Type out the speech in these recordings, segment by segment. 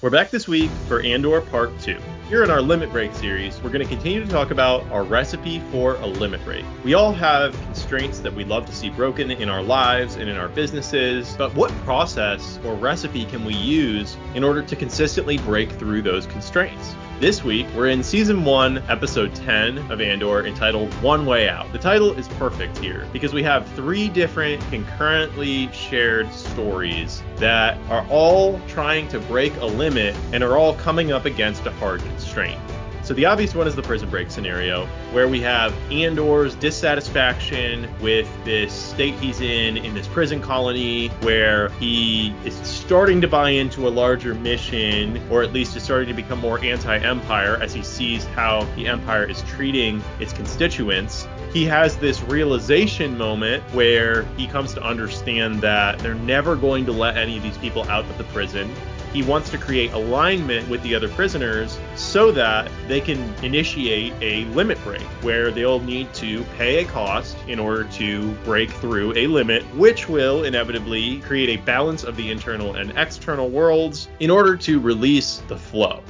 We're back this week for Andor Part 2. Here in our Limit Break series, we're going to continue to talk about our recipe for a limit break. We all have constraints that we'd love to see broken in our lives and in our businesses, but what process or recipe can we use in order to consistently break through those constraints? This week, we're in season 1, episode 10 of Andor entitled One Way Out. The title is perfect here because we have three different concurrently shared stories that are all trying to break a limit and are all coming up against a hard constraint. So the obvious one is the prison break scenario, where we have Andor's dissatisfaction with this state he's in, in this prison colony, where he is starting to buy into a larger mission, or at least is starting to become more anti-empire as he sees how the empire is treating its constituents. He has this realization moment where he comes to understand that they're never going to let any of these people out of the prison he wants to create alignment with the other prisoners so that they can initiate a limit break where they'll need to pay a cost in order to break through a limit, which will inevitably create a balance of the internal and external worlds in order to release the flow.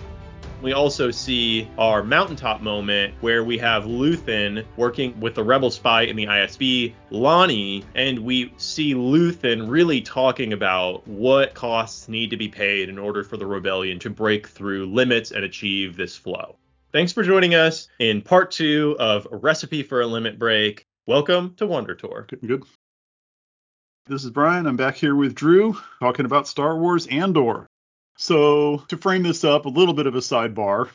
We also see our mountaintop moment where we have Luthen working with the rebel spy in the ISB, Lonni, and we see Luthen really talking about what costs need to be paid in order for the rebellion to break through limits and achieve this flow. Thanks for joining us in part two of Recipe for a Limit Break. Welcome to Wonder Tour. Getting good? This is Brian. I'm back here with Drew talking about Star Wars Andor. So, to frame this up, a little bit of a sidebar.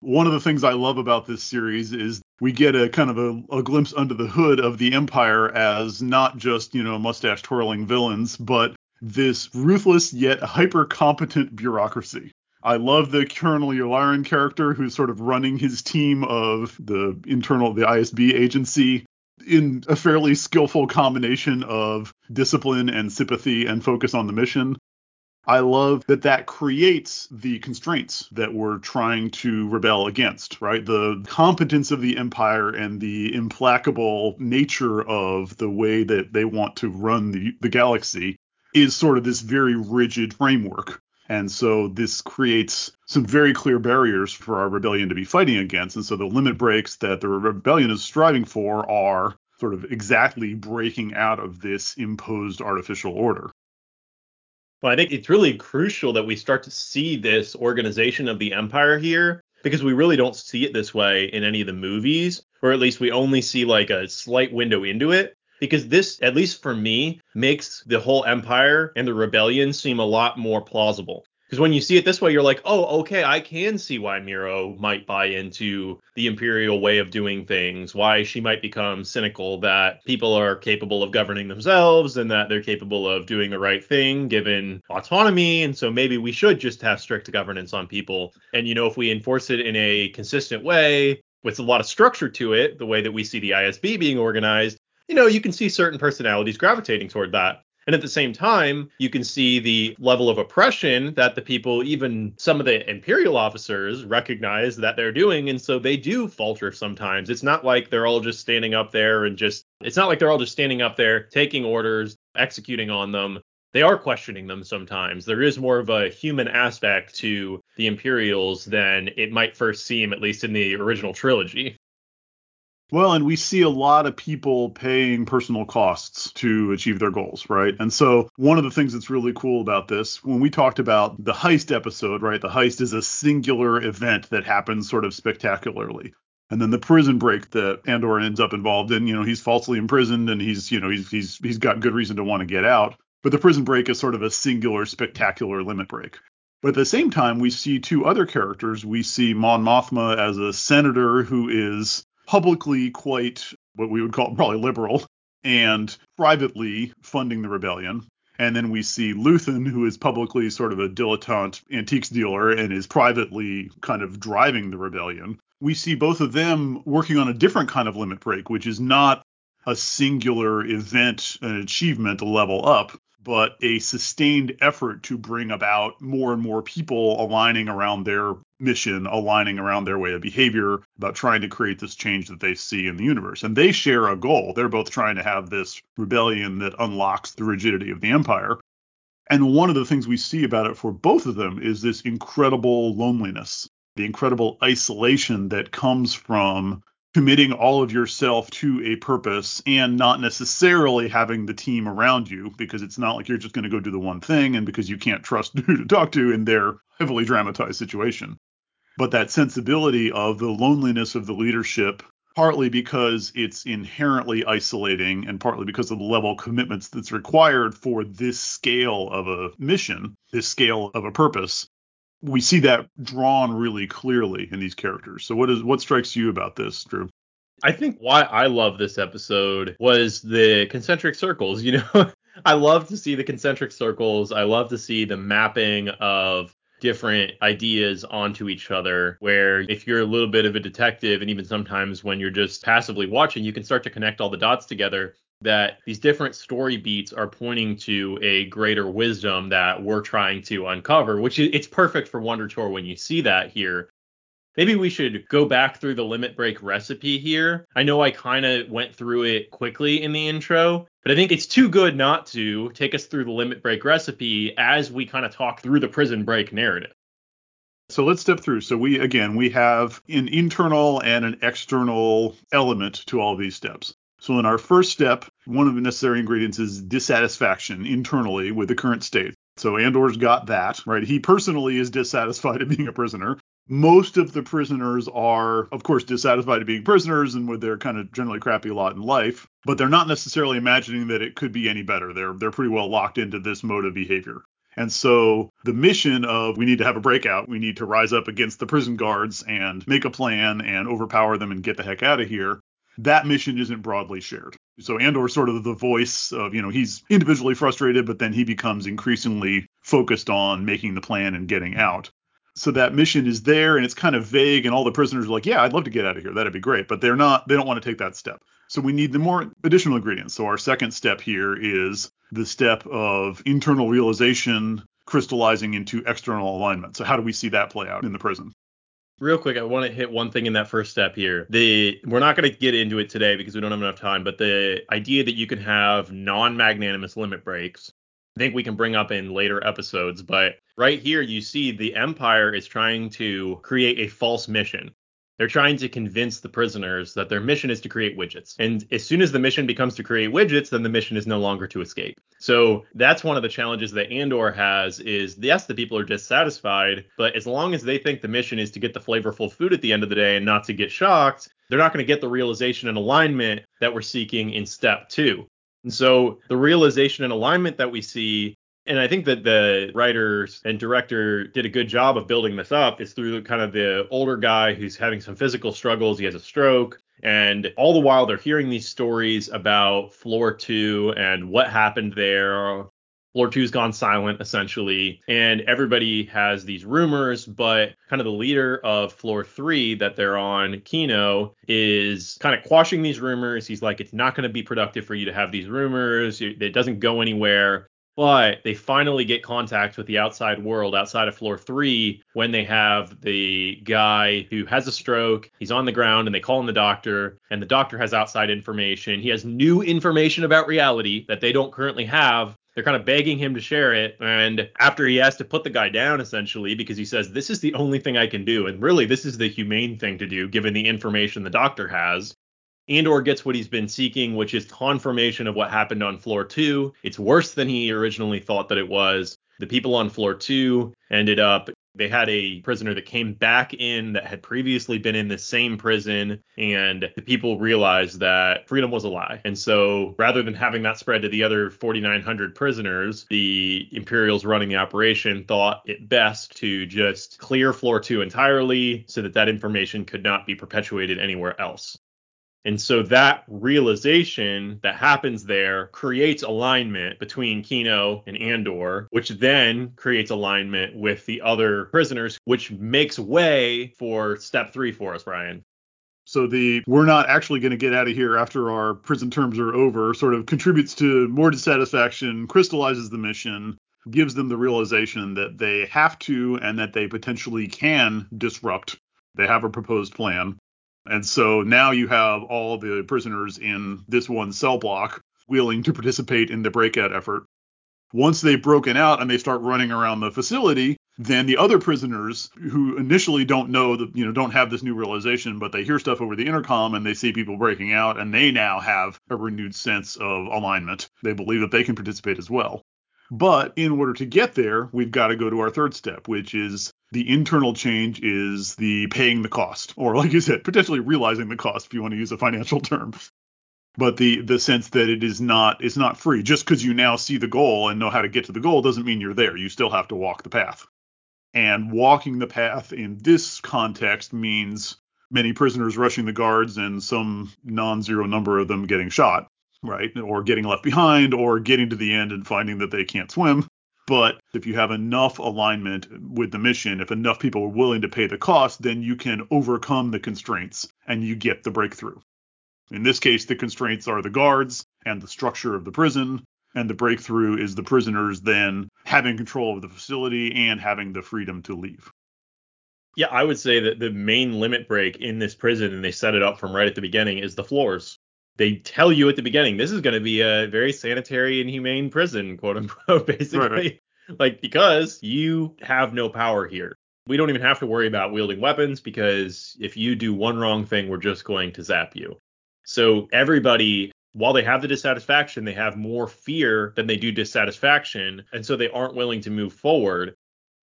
One of the things I love about this series is we get a kind of a, a glimpse under the hood of the Empire as not just, you know, mustache twirling villains, but this ruthless yet hyper competent bureaucracy. I love the Colonel Yularen character who's sort of running his team of the internal, the ISB agency in a fairly skillful combination of discipline and sympathy and focus on the mission. I love that that creates the constraints that we're trying to rebel against, right? The competence of the empire and the implacable nature of the way that they want to run the, the galaxy is sort of this very rigid framework. And so this creates some very clear barriers for our rebellion to be fighting against. And so the limit breaks that the rebellion is striving for are sort of exactly breaking out of this imposed artificial order. Well, I think it's really crucial that we start to see this organization of the empire here because we really don't see it this way in any of the movies, or at least we only see like a slight window into it. Because this, at least for me, makes the whole empire and the rebellion seem a lot more plausible. Because when you see it this way, you're like, oh, okay, I can see why Meero might buy into the imperial way of doing things, why she might become cynical that people are capable of governing themselves and that they're capable of doing the right thing given autonomy. And so maybe we should just have strict governance on people. And, you know, if we enforce it in a consistent way with a lot of structure to it, the way that we see the ISB being organized, you know, you can see certain personalities gravitating toward that. And at the same time, you can see the level of oppression that the people, even some of the imperial officers, recognize that they're doing. And so they do falter sometimes. It's not like they're all just standing up there and just, it's not like they're all just standing up there, taking orders, executing on them. They are questioning them sometimes. There is more of a human aspect to the Imperials than it might first seem, at least in the original trilogy. Well, and we see a lot of people paying personal costs to achieve their goals, right? And so, one of the things that's really cool about this, when we talked about the heist episode, right? The heist is a singular event that happens sort of spectacularly. And then the prison break that Andor ends up involved in, you know, he's falsely imprisoned and he's, you know, he's he's he's got good reason to want to get out. But the prison break is sort of a singular, spectacular limit break. But at the same time, we see two other characters. We see Mon Mothma as a senator who is publicly quite what we would call probably liberal and privately funding the rebellion. And then we see Luthen, who is publicly sort of a dilettante antiques dealer and is privately kind of driving the rebellion. We see both of them working on a different kind of limit break, which is not a singular event, an achievement, a level up, but a sustained effort to bring about more and more people aligning around their mission, aligning around their way of behavior, about trying to create this change that they see in the universe. And they share a goal. They're both trying to have this rebellion that unlocks the rigidity of the empire. And one of the things we see about it for both of them is this incredible loneliness, the incredible isolation that comes from committing all of yourself to a purpose and not necessarily having the team around you because it's not like you're just going to go do the one thing and because you can't trust who to talk to in their heavily dramatized situation. But that sensibility of the loneliness of the leadership, partly because it's inherently isolating and partly because of the level of commitments that's required for this scale of a mission, this scale of a purpose, we see that drawn really clearly in these characters. So what is what strikes you about this, Drew? I think why I love this episode was the concentric circles. You know, I love to see the concentric circles. I love to see the mapping of different ideas onto each other where if you're a little bit of a detective and even sometimes when you're just passively watching you can start to connect all the dots together that these different story beats are pointing to a greater wisdom that we're trying to uncover, which it's perfect for Wonder Tour when you see that here. Maybe we should go back through the limit break recipe here. I know I kind of went through it quickly in the intro, but I think it's too good not to take us through the limit break recipe as we kind of talk through the prison break narrative. So let's step through. So we again we have an internal and an external element to all these steps. So in our first step, one of the necessary ingredients is dissatisfaction internally with the current state. So Andor's got that, right? He personally is dissatisfied at being a prisoner. Most of the prisoners are, of course, dissatisfied at being prisoners and with their kind of generally crappy lot in life, but they're not necessarily imagining that it could be any better. They're they're pretty well locked into this mode of behavior. And so the mission of we need to have a breakout, we need to rise up against the prison guards and make a plan and overpower them and get the heck out of here that mission isn't broadly shared. So Andor's sort of the voice of, you know, he's individually frustrated, but then he becomes increasingly focused on making the plan and getting out. So that mission is there and it's kind of vague and all the prisoners are like, yeah, I'd love to get out of here. That'd be great. But they're not, they don't want to take that step. So we need the more additional ingredients. So our second step here is the step of internal realization crystallizing into external alignment. So how do we see that play out in the prison? real quick, I want to hit one thing in that first step here. The we're not going to get into it today because we don't have enough time, but the idea that you can have non-magnanimous limit breaks, think we can bring up in later episodes. But right here, you see the Empire is trying to create a false mission. They're trying to convince the prisoners that their mission is to create widgets. And as soon as the mission becomes to create widgets, then the mission is no longer to escape. So that's one of the challenges that Andor has is yes, the people are dissatisfied, but as long as they think the mission is to get the flavorful food at the end of the day and not to get shocked, they're not going to get the realization and alignment that we're seeking in step two. And so the realization and alignment that we see and I think that the writers and director did a good job of building this up is through kind of the older guy who's having some physical struggles. He has a stroke. And all the while they're hearing these stories about floor two and what happened there. Floor two's gone silent essentially, and everybody has these rumors, but kind of the leader of floor three that they're on, Kino, is kind of quashing these rumors. He's like, it's not going to be productive for you to have these rumors. It doesn't go anywhere but they finally get contact with the outside world outside of floor three when they have the guy who has a stroke. He's on the ground and they call in the doctor, and the doctor has outside information. He has new information about reality that they don't currently have. They're kind of begging him to share it. And after he has to put the guy down, essentially, because he says, This is the only thing I can do. And really, this is the humane thing to do, given the information the doctor has. Andor gets what he's been seeking, which is confirmation of what happened on floor two. It's worse than he originally thought that it was. The people on floor two ended up they had a prisoner that came back in that had previously been in the same prison, and the people realized that freedom was a lie. And so rather than having that spread to the other 4,900 prisoners, the Imperials running the operation thought it best to just clear floor two entirely so that that information could not be perpetuated anywhere else. And so that realization that happens there creates alignment between Kino and Andor, which then creates alignment with the other prisoners, which makes way for step three for us, Brian. So the we're not actually going to get out of here after our prison terms are over sort of contributes to more dissatisfaction, crystallizes the mission, gives them the realization that they have to and that they potentially can disrupt. They have a proposed plan. And so now you have all the prisoners in this one cell block willing to participate in the breakout effort. Once they've broken out and they start running around the facility, then the other prisoners who initially don't know that, you know, don't have this new realization, but they hear stuff over the intercom and they see people breaking out and they now have a renewed sense of alignment. They believe that they can participate as well. But in order to get there, we've got to go to our third step, which is the internal change is the paying the cost, or like you said, potentially realizing the cost if you want to use a financial term. But the the sense that it is not it's not free. Just because you now see the goal and know how to get to the goal doesn't mean you're there. You still have to walk the path. And walking the path in this context means many prisoners rushing the guards and some non-zero number of them getting shot right? Or getting left behind or getting to the end and finding that they can't swim. But if you have enough alignment with the mission, if enough people are willing to pay the cost, then you can overcome the constraints and you get the breakthrough. In this case, the constraints are the guards and the structure of the prison, and the breakthrough is the prisoners then having control of the facility and having the freedom to leave. Yeah, I would say that the main limit break in this prison, and they set it up from right at the beginning, is the floors they tell you at the beginning this is going to be a very sanitary and humane prison, quote unquote, basically. Right. Like because you have no power here. We don't even have to worry about wielding weapons because if you do one wrong thing, we're just going to zap you. So everybody while they have the dissatisfaction, they have more fear than they do dissatisfaction. And so they aren't willing to move forward.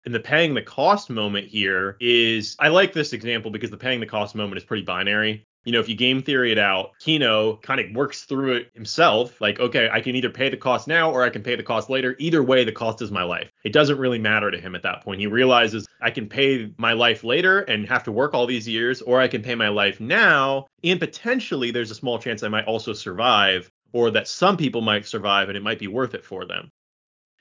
And the paying the cost moment here is I like this example because the paying the cost moment is pretty binary you know, if you game theory it out, Kino kind of works through it himself. Like, okay, I can either pay the cost now or I can pay the cost later. Either way, the cost is my life. It doesn't really matter to him at that point. He realizes I can pay my life later and have to work all these years, or I can pay my life now. And potentially, there's a small chance I might also survive, or that some people might survive and it might be worth it for them.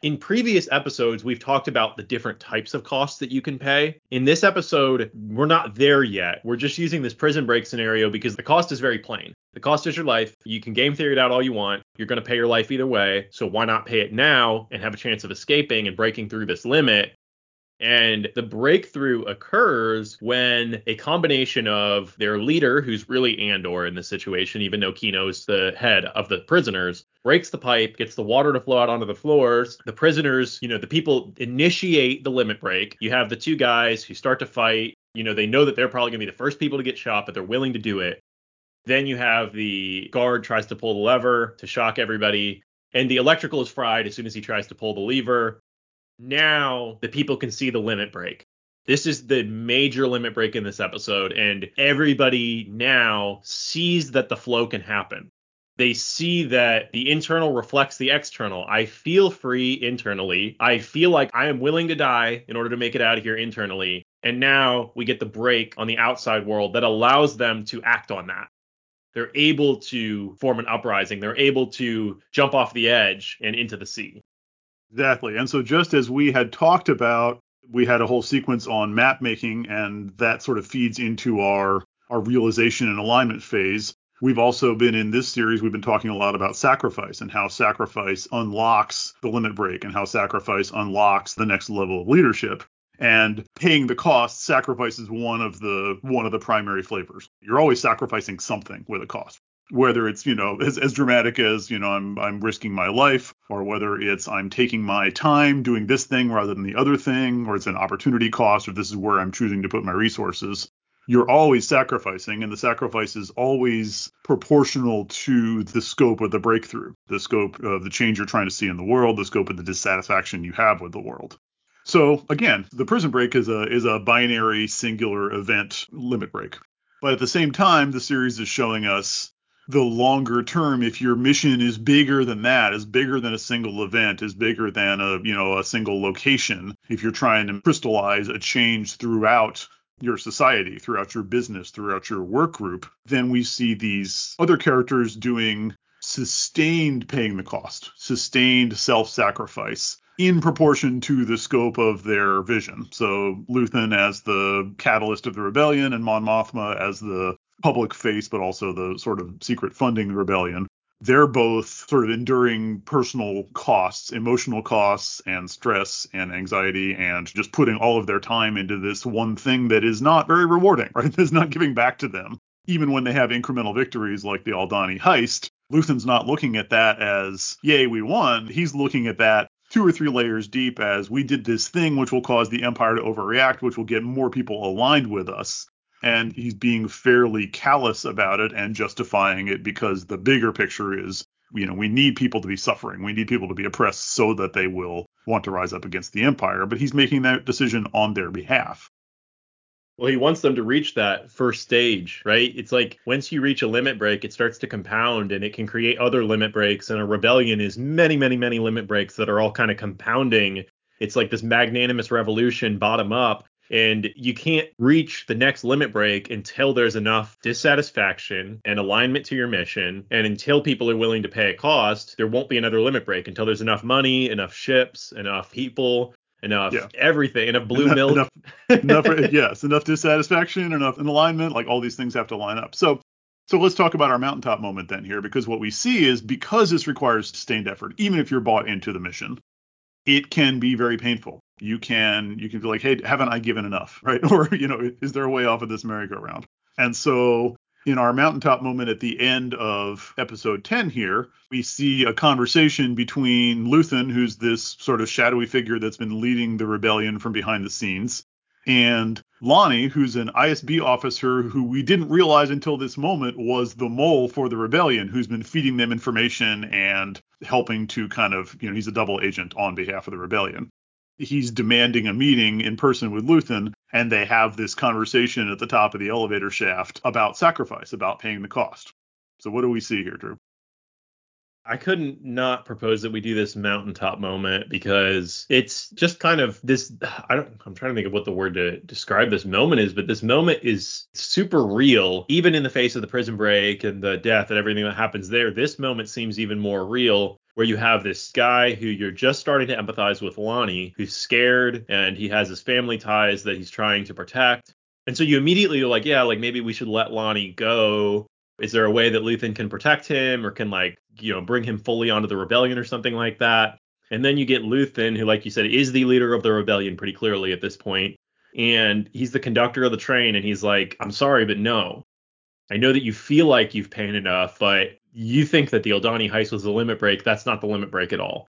In previous episodes, we've talked about the different types of costs that you can pay. In this episode, we're not there yet. We're just using this prison break scenario because the cost is very plain. The cost is your life. You can game theory it out all you want. You're going to pay your life either way. So why not pay it now and have a chance of escaping and breaking through this limit and the breakthrough occurs when a combination of their leader, who's really Andor in this situation, even though Kino's the head of the prisoners, breaks the pipe, gets the water to flow out onto the floors. The prisoners, you know, the people initiate the limit break. You have the two guys who start to fight. You know, they know that they're probably going to be the first people to get shot, but they're willing to do it. Then you have the guard tries to pull the lever to shock everybody, and the electrical is fried as soon as he tries to pull the lever now the people can see the limit break. This is the major limit break in this episode, and everybody now sees that the flow can happen. They see that the internal reflects the external. I feel free internally. I feel like I am willing to die in order to make it out of here internally. And now we get the break on the outside world that allows them to act on that. They're able to form an uprising. They're able to jump off the edge and into the sea. Exactly. And so just as we had talked about, we had a whole sequence on map making and that sort of feeds into our our realization and alignment phase. We've also been in this series, we've been talking a lot about sacrifice and how sacrifice unlocks the limit break and how sacrifice unlocks the next level of leadership. And paying the cost, sacrifice is one of the one of the primary flavors. You're always sacrificing something with a cost whether it's you know as, as dramatic as you know I'm I'm risking my life or whether it's I'm taking my time doing this thing rather than the other thing or it's an opportunity cost or this is where I'm choosing to put my resources. You're always sacrificing and the sacrifice is always proportional to the scope of the breakthrough the scope of the change you're trying to see in the world the scope of the dissatisfaction you have with the world. So again the prison break is a is a binary singular event limit break. But at the same time the series is showing us the longer term if your mission is bigger than that is bigger than a single event is bigger than a you know a single location if you're trying to crystallize a change throughout your society, throughout your business, throughout your work group, then we see these other characters doing sustained paying the cost, sustained self sacrifice in proportion to the scope of their vision. So Luthen as the catalyst of the rebellion and Mon Mothma as the public face, but also the sort of secret funding rebellion. They're both sort of enduring personal costs, emotional costs, and stress and anxiety, and just putting all of their time into this one thing that is not very rewarding, right? That's not giving back to them. Even when they have incremental victories like the Aldhani heist, Luthen's not looking at that as, yay, we won. He's looking at that two or three layers deep as we did this thing which will cause the empire to overreact, which will get more people aligned with us. And he's being fairly callous about it and justifying it because the bigger picture is, you know, we need people to be suffering. We need people to be oppressed so that they will want to rise up against the empire. But he's making that decision on their behalf. Well, he wants them to reach that first stage, right? It's like once you reach a limit break, it starts to compound and it can create other limit breaks. And a rebellion is many, many, many limit breaks that are all kind of compounding. It's like this magnanimous revolution bottom up. And you can't reach the next limit break until there's enough dissatisfaction and alignment to your mission. And until people are willing to pay a cost, there won't be another limit break until there's enough money, enough ships, enough people, enough yeah. everything, enough blue enough, milk. Enough, enough, yes, enough dissatisfaction, enough in alignment. Like all these things have to line up. So, so let's talk about our mountaintop moment then here, because what we see is because this requires sustained effort, even if you're bought into the mission, it can be very painful. You can you can be like, hey, haven't I given enough, right? Or you know, is there a way off of this merry-go-round? And so in our mountaintop moment at the end of episode 10 here, we see a conversation between Luthen, who's this sort of shadowy figure that's been leading the rebellion from behind the scenes, and Lonni, who's an ISB officer who we didn't realize until this moment was the mole for the rebellion, who's been feeding them information and helping to kind of, you know, he's a double agent on behalf of the rebellion. He's demanding a meeting in person with Luthen, and they have this conversation at the top of the elevator shaft about sacrifice, about paying the cost. So what do we see here, Drew? I couldn't not propose that we do this mountaintop moment because it's just kind of this I don't I'm trying to think of what the word to describe this moment is, but this moment is super real even in the face of the prison break and the death and everything that happens there. This moment seems even more real where you have this guy who you're just starting to empathize with Lonni, who's scared and he has his family ties that he's trying to protect. And so you immediately are like, yeah, like maybe we should let Lonni go. Is there a way that Luthen can protect him or can like, you know, bring him fully onto the rebellion or something like that? And then you get Luthen, who, like you said, is the leader of the rebellion pretty clearly at this point. And he's the conductor of the train, and he's like, I'm sorry, but no. I know that you feel like you've paid enough, but you think that the Aldhani heist was the limit break. That's not the limit break at all.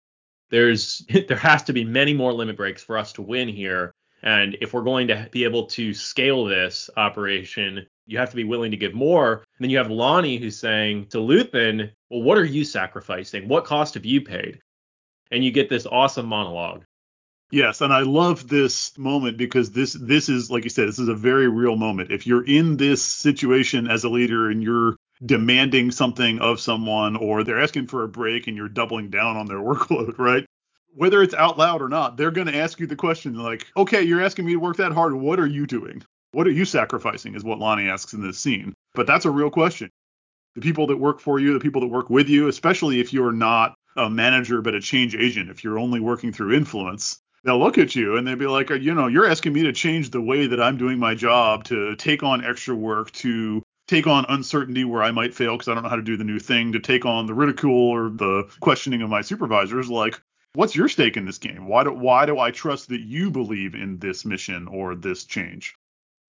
There's there has to be many more limit breaks for us to win here. And if we're going to be able to scale this operation, you have to be willing to give more. And then you have Lonni who's saying to Luthen, well, what are you sacrificing? What cost have you paid? And you get this awesome monologue. Yes, and I love this moment because this this is like you said, this is a very real moment. If you're in this situation as a leader and you're demanding something of someone or they're asking for a break and you're doubling down on their workload, right? Whether it's out loud or not, they're going to ask you the question like, "Okay, you're asking me to work that hard. What are you doing? What are you sacrificing?" is what Lonni asks in this scene. But that's a real question. The people that work for you, the people that work with you, especially if you're not a manager but a change agent, if you're only working through influence, they'll look at you and they'll be like, you know, you're asking me to change the way that I'm doing my job, to take on extra work, to take on uncertainty where I might fail because I don't know how to do the new thing, to take on the ridicule or the questioning of my supervisors. Like, what's your stake in this game? Why do why do I trust that you believe in this mission or this change?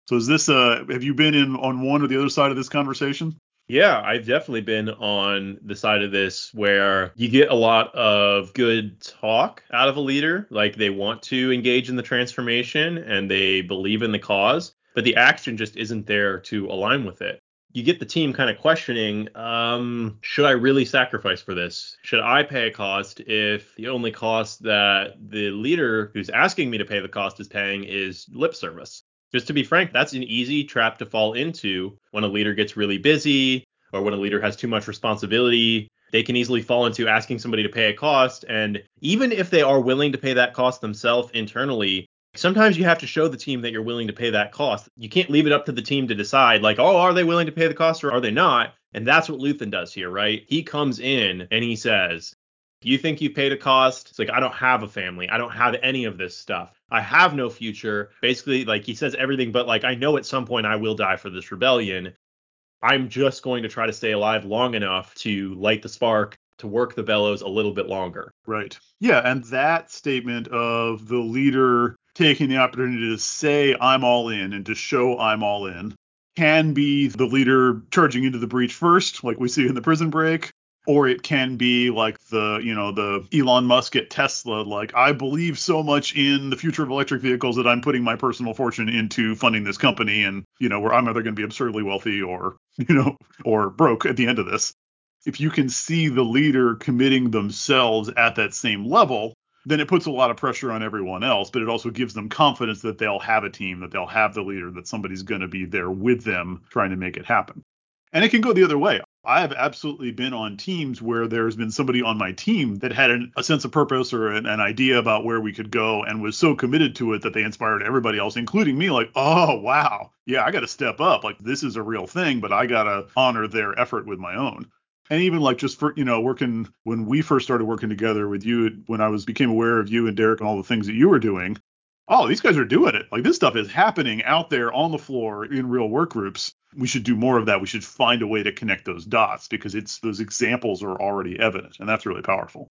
So is this uh have you been in on one or the other side of this conversation? Yeah, I've definitely been on the side of this where you get a lot of good talk out of a leader, like they want to engage in the transformation and they believe in the cause, but the action just isn't there to align with it. You get the team kind of questioning, um, should I really sacrifice for this? Should I pay a cost if the only cost that the leader who's asking me to pay the cost is paying is lip service? Just to be frank, that's an easy trap to fall into when a leader gets really busy or when a leader has too much responsibility. They can easily fall into asking somebody to pay a cost. And even if they are willing to pay that cost themselves internally, sometimes you have to show the team that you're willing to pay that cost. You can't leave it up to the team to decide, like, oh, are they willing to pay the cost or are they not? And that's what Luthen does here, right? He comes in and he says, you think you paid a cost? It's like, I don't have a family. I don't have any of this stuff. I have no future. Basically, like he says everything, but like, I know at some point I will die for this rebellion. I'm just going to try to stay alive long enough to light the spark, to work the bellows a little bit longer. Right. Yeah. And that statement of the leader taking the opportunity to say, I'm all in and to show I'm all in can be the leader charging into the breach first, like we see in the prison break, or it can be like the you know the Elon Musk at Tesla like I believe so much in the future of electric vehicles that I'm putting my personal fortune into funding this company and you know where I'm either going to be absurdly wealthy or you know or broke at the end of this. If you can see the leader committing themselves at that same level then it puts a lot of pressure on everyone else but it also gives them confidence that they'll have a team that they'll have the leader that somebody's going to be there with them trying to make it happen and it can go the other way. I have absolutely been on teams where there's been somebody on my team that had an, a sense of purpose or an, an, idea about where we could go and was so committed to it that they inspired everybody else, including me, like, oh, wow, yeah, I got to step up. Like, this is a real thing, but I got to honor their effort with my own. And even like just for, you know, working when we first started working together with you, when I was became aware of you and Derek and all the things that you were doing, oh, these guys are doing it. Like this stuff is happening out there on the floor in real work groups. We should do more of that. We should find a way to connect those dots because it's those examples are already evident, and that's really powerful.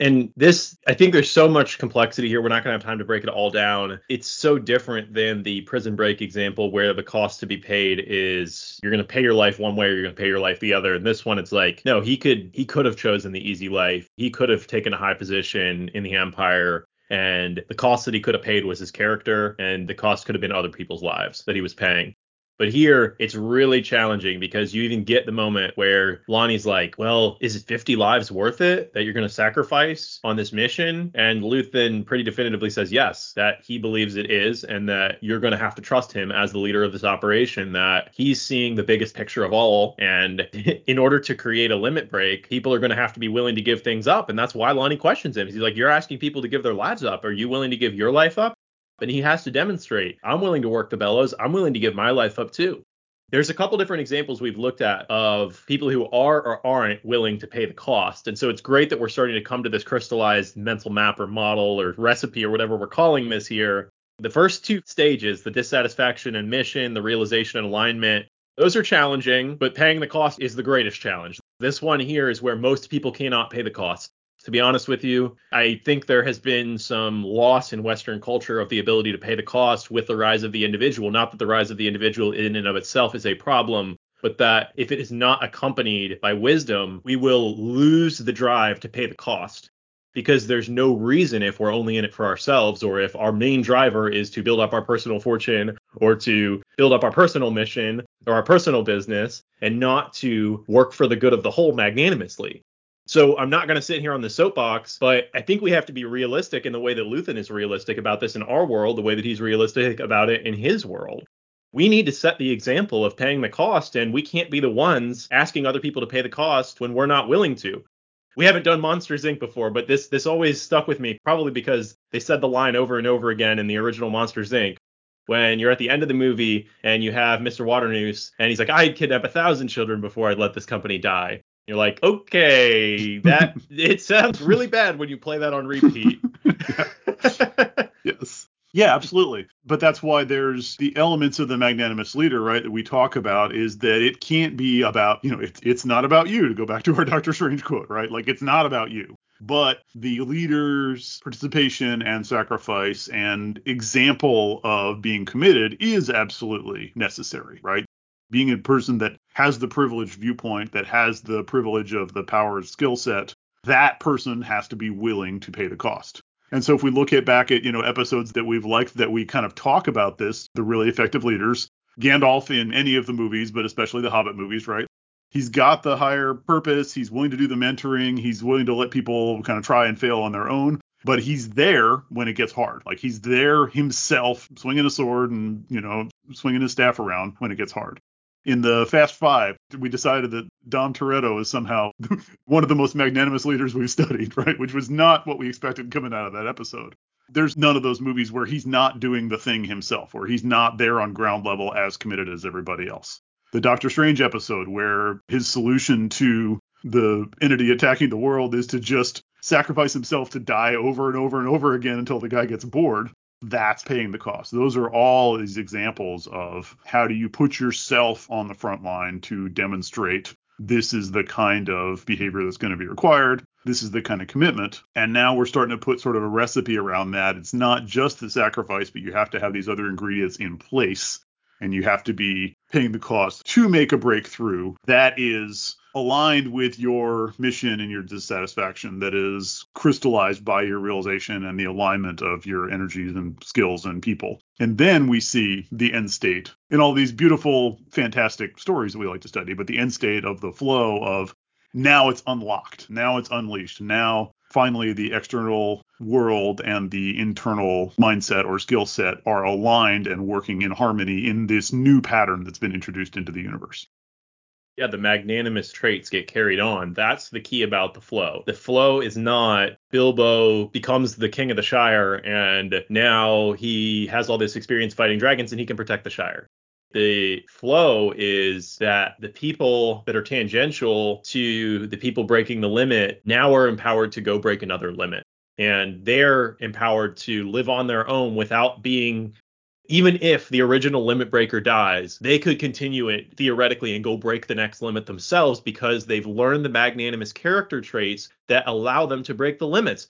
And this, I think there's so much complexity here. We're not going to have time to break it all down. It's so different than the prison break example where the cost to be paid is you're going to pay your life one way or you're going to pay your life the other. And this one, it's like, no, he could, he could have chosen the easy life. He could have taken a high position in the empire and the cost that he could have paid was his character and the cost could have been other people's lives that he was paying but here, it's really challenging because you even get the moment where Lonni's like, well, is it 50 lives worth it that you're going to sacrifice on this mission? And Luthen pretty definitively says yes, that he believes it is, and that you're going to have to trust him as the leader of this operation, that he's seeing the biggest picture of all. And in order to create a limit break, people are going to have to be willing to give things up. And that's why Lonni questions him. He's like, You're asking people to give their lives up. Are you willing to give your life up? And he has to demonstrate I'm willing to work the bellows. I'm willing to give my life up too. There's a couple different examples we've looked at of people who are or aren't willing to pay the cost. And so it's great that we're starting to come to this crystallized mental map or model or recipe or whatever we're calling this here. The first two stages, the dissatisfaction and mission, the realization and alignment, those are challenging, but paying the cost is the greatest challenge. This one here is where most people cannot pay the cost to be honest with you. I think there has been some loss in Western culture of the ability to pay the cost with the rise of the individual. Not that the rise of the individual in and of itself is a problem, but that if it is not accompanied by wisdom, we will lose the drive to pay the cost. Because there's no reason if we're only in it for ourselves, or if our main driver is to build up our personal fortune, or to build up our personal mission, or our personal business, and not to work for the good of the whole magnanimously. So I'm not going to sit here on the soapbox, but I think we have to be realistic in the way that Luthen is realistic about this in our world, the way that he's realistic about it in his world. We need to set the example of paying the cost, and we can't be the ones asking other people to pay the cost when we're not willing to. We haven't done Monsters Inc. before, but this this always stuck with me, probably because they said the line over and over again in the original Monsters Inc. When you're at the end of the movie and you have Mr. Waternoose and he's like, I'd kidnap a thousand children before I'd let this company die. You're like, okay, that it sounds really bad when you play that on repeat. yes. Yeah, absolutely. But that's why there's the elements of the magnanimous leader, right, that we talk about is that it can't be about, you know, it, it's not about you, to go back to our Doctor Strange quote, right? Like, it's not about you. But the leader's participation and sacrifice and example of being committed is absolutely necessary, right? being a person that has the privileged viewpoint, that has the privilege of the power skill set, that person has to be willing to pay the cost. And so if we look at back at, you know, episodes that we've liked that we kind of talk about this, the really effective leaders, Gandalf in any of the movies, but especially the Hobbit movies, right? He's got the higher purpose. He's willing to do the mentoring. He's willing to let people kind of try and fail on their own. But he's there when it gets hard. Like he's there himself, swinging a sword and, you know, swinging his staff around when it gets hard in the Fast Five, we decided that Dom Toretto is somehow one of the most magnanimous leaders we've studied, right? Which was not what we expected coming out of that episode. there's none of those movies where he's not doing the thing himself, or he's not there on ground level as committed as everybody else. The Doctor Strange episode, where his solution to the entity attacking the world is to just sacrifice himself to die over and over and over again until the guy gets bored. That's paying the cost. Those are all these examples of how do you put yourself on the front line to demonstrate this is the kind of behavior that's going to be required. This is the kind of commitment. And now we're starting to put sort of a recipe around that. It's not just the sacrifice, but you have to have these other ingredients in place and you have to be paying the cost to make a breakthrough that is aligned with your mission and your dissatisfaction that is crystallized by your realization and the alignment of your energies and skills and people. And then we see the end state in all these beautiful, fantastic stories that we like to study, but the end state of the flow of now it's unlocked, now it's unleashed, now finally the external world and the internal mindset or skill set are aligned and working in harmony in this new pattern that's been introduced into the universe yeah, the magnanimous traits get carried on. That's the key about the flow. The flow is not Bilbo becomes the king of the Shire and now he has all this experience fighting dragons and he can protect the Shire. The flow is that the people that are tangential to the people breaking the limit now are empowered to go break another limit. And they're empowered to live on their own without being even if the original limit breaker dies, they could continue it theoretically and go break the next limit themselves because they've learned the magnanimous character traits that allow them to break the limits.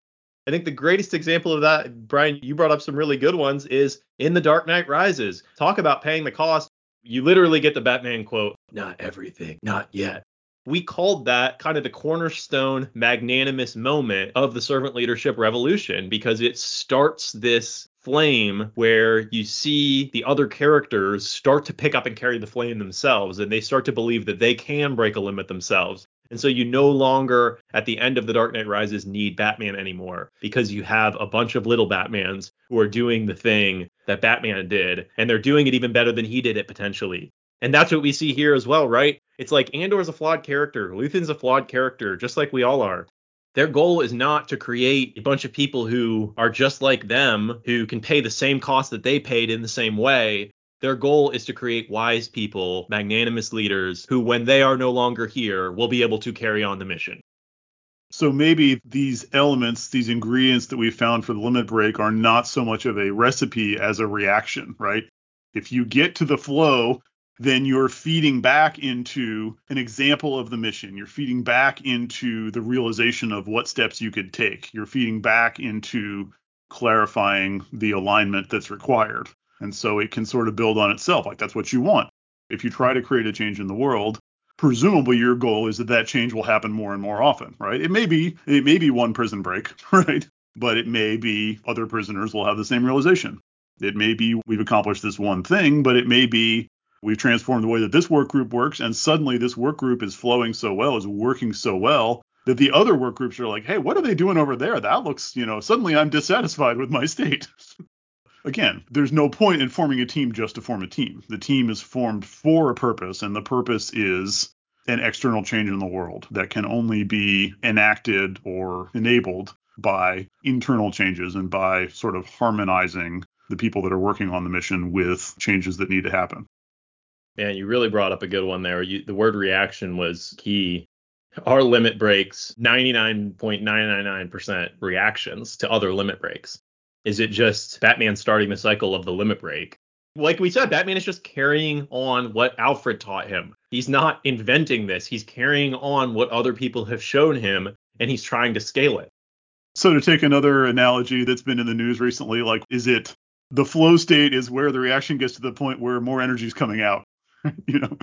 I think the greatest example of that, Brian, you brought up some really good ones, is in The Dark Knight Rises. Talk about paying the cost. You literally get the Batman quote, not everything, not yet. We called that kind of the cornerstone magnanimous moment of the servant leadership revolution because it starts this flame where you see the other characters start to pick up and carry the flame themselves and they start to believe that they can break a limit themselves. And so you no longer at the end of the Dark Knight Rises need Batman anymore because you have a bunch of little Batmans who are doing the thing that Batman did and they're doing it even better than he did it potentially. And that's what we see here as well, right? It's like Andor's a flawed character, Luthen's a flawed character, just like we all are their goal is not to create a bunch of people who are just like them, who can pay the same cost that they paid in the same way. Their goal is to create wise people, magnanimous leaders who, when they are no longer here, will be able to carry on the mission. So maybe these elements, these ingredients that we found for the limit break are not so much of a recipe as a reaction, right? If you get to the flow then you're feeding back into an example of the mission. You're feeding back into the realization of what steps you could take. You're feeding back into clarifying the alignment that's required. And so it can sort of build on itself. Like that's what you want. If you try to create a change in the world, presumably your goal is that that change will happen more and more often, right? It may be it may be one prison break, right? But it may be other prisoners will have the same realization. It may be we've accomplished this one thing, but it may be We've transformed the way that this work group works, and suddenly this work group is flowing so well, is working so well that the other work groups are like, hey, what are they doing over there? That looks, you know, suddenly I'm dissatisfied with my state. Again, there's no point in forming a team just to form a team. The team is formed for a purpose, and the purpose is an external change in the world that can only be enacted or enabled by internal changes and by sort of harmonizing the people that are working on the mission with changes that need to happen. Man, you really brought up a good one there. You, the word reaction was key. Our limit breaks 99.999% reactions to other limit breaks. Is it just Batman starting the cycle of the limit break? Like we said, Batman is just carrying on what Alfred taught him. He's not inventing this. He's carrying on what other people have shown him and he's trying to scale it. So to take another analogy that's been in the news recently, like is it the flow state is where the reaction gets to the point where more energy is coming out you know,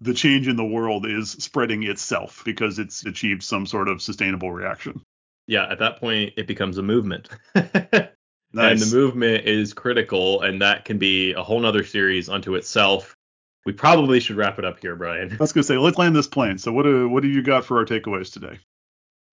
the change in the world is spreading itself because it's achieved some sort of sustainable reaction. Yeah, at that point, it becomes a movement. nice. And the movement is critical, and that can be a whole nother series unto itself. We probably should wrap it up here, Brian. I was gonna say, let's land this plane. So, what do what do you got for our takeaways today?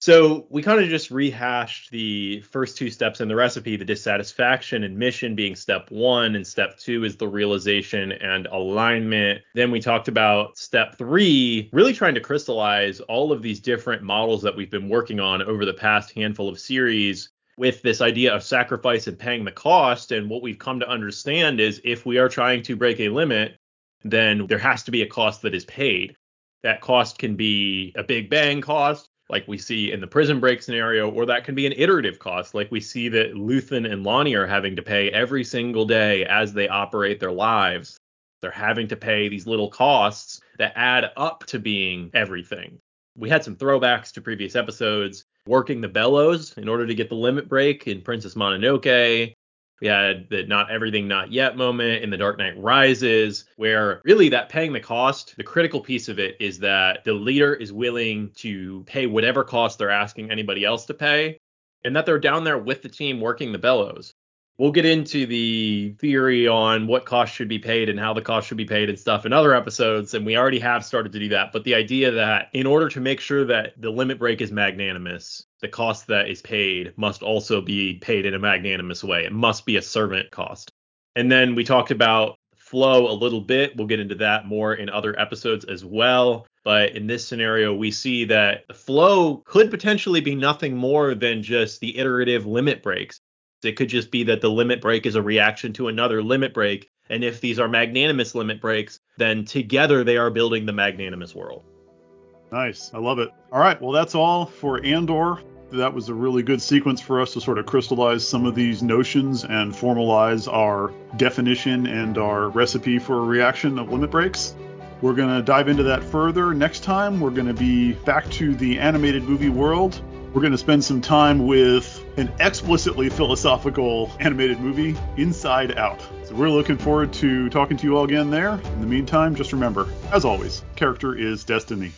So we kind of just rehashed the first two steps in the recipe, the dissatisfaction and mission being step one, and step two is the realization and alignment. Then we talked about step three, really trying to crystallize all of these different models that we've been working on over the past handful of series with this idea of sacrifice and paying the cost. And what we've come to understand is if we are trying to break a limit, then there has to be a cost that is paid. That cost can be a big bang cost, like we see in the prison break scenario, or that can be an iterative cost, like we see that Luthen and Lonni are having to pay every single day as they operate their lives. They're having to pay these little costs that add up to being everything. We had some throwbacks to previous episodes, working the bellows in order to get the limit break in Princess Mononoke. We had the not everything not yet moment in The Dark Knight Rises, where really that paying the cost, the critical piece of it is that the leader is willing to pay whatever cost they're asking anybody else to pay, and that they're down there with the team working the bellows. We'll get into the theory on what cost should be paid and how the cost should be paid and stuff in other episodes, and we already have started to do that. But the idea that in order to make sure that the limit break is magnanimous, the cost that is paid must also be paid in a magnanimous way. It must be a servant cost. And then we talked about flow a little bit. We'll get into that more in other episodes as well. But in this scenario, we see that the flow could potentially be nothing more than just the iterative limit breaks. It could just be that the limit break is a reaction to another limit break. And if these are magnanimous limit breaks, then together they are building the magnanimous world. Nice. I love it. All right. Well, that's all for Andor. That was a really good sequence for us to sort of crystallize some of these notions and formalize our definition and our recipe for a reaction of limit breaks. We're going to dive into that further next time. We're going to be back to the animated movie world we're going to spend some time with an explicitly philosophical animated movie, Inside Out. So we're looking forward to talking to you all again there. In the meantime, just remember, as always, character is destiny.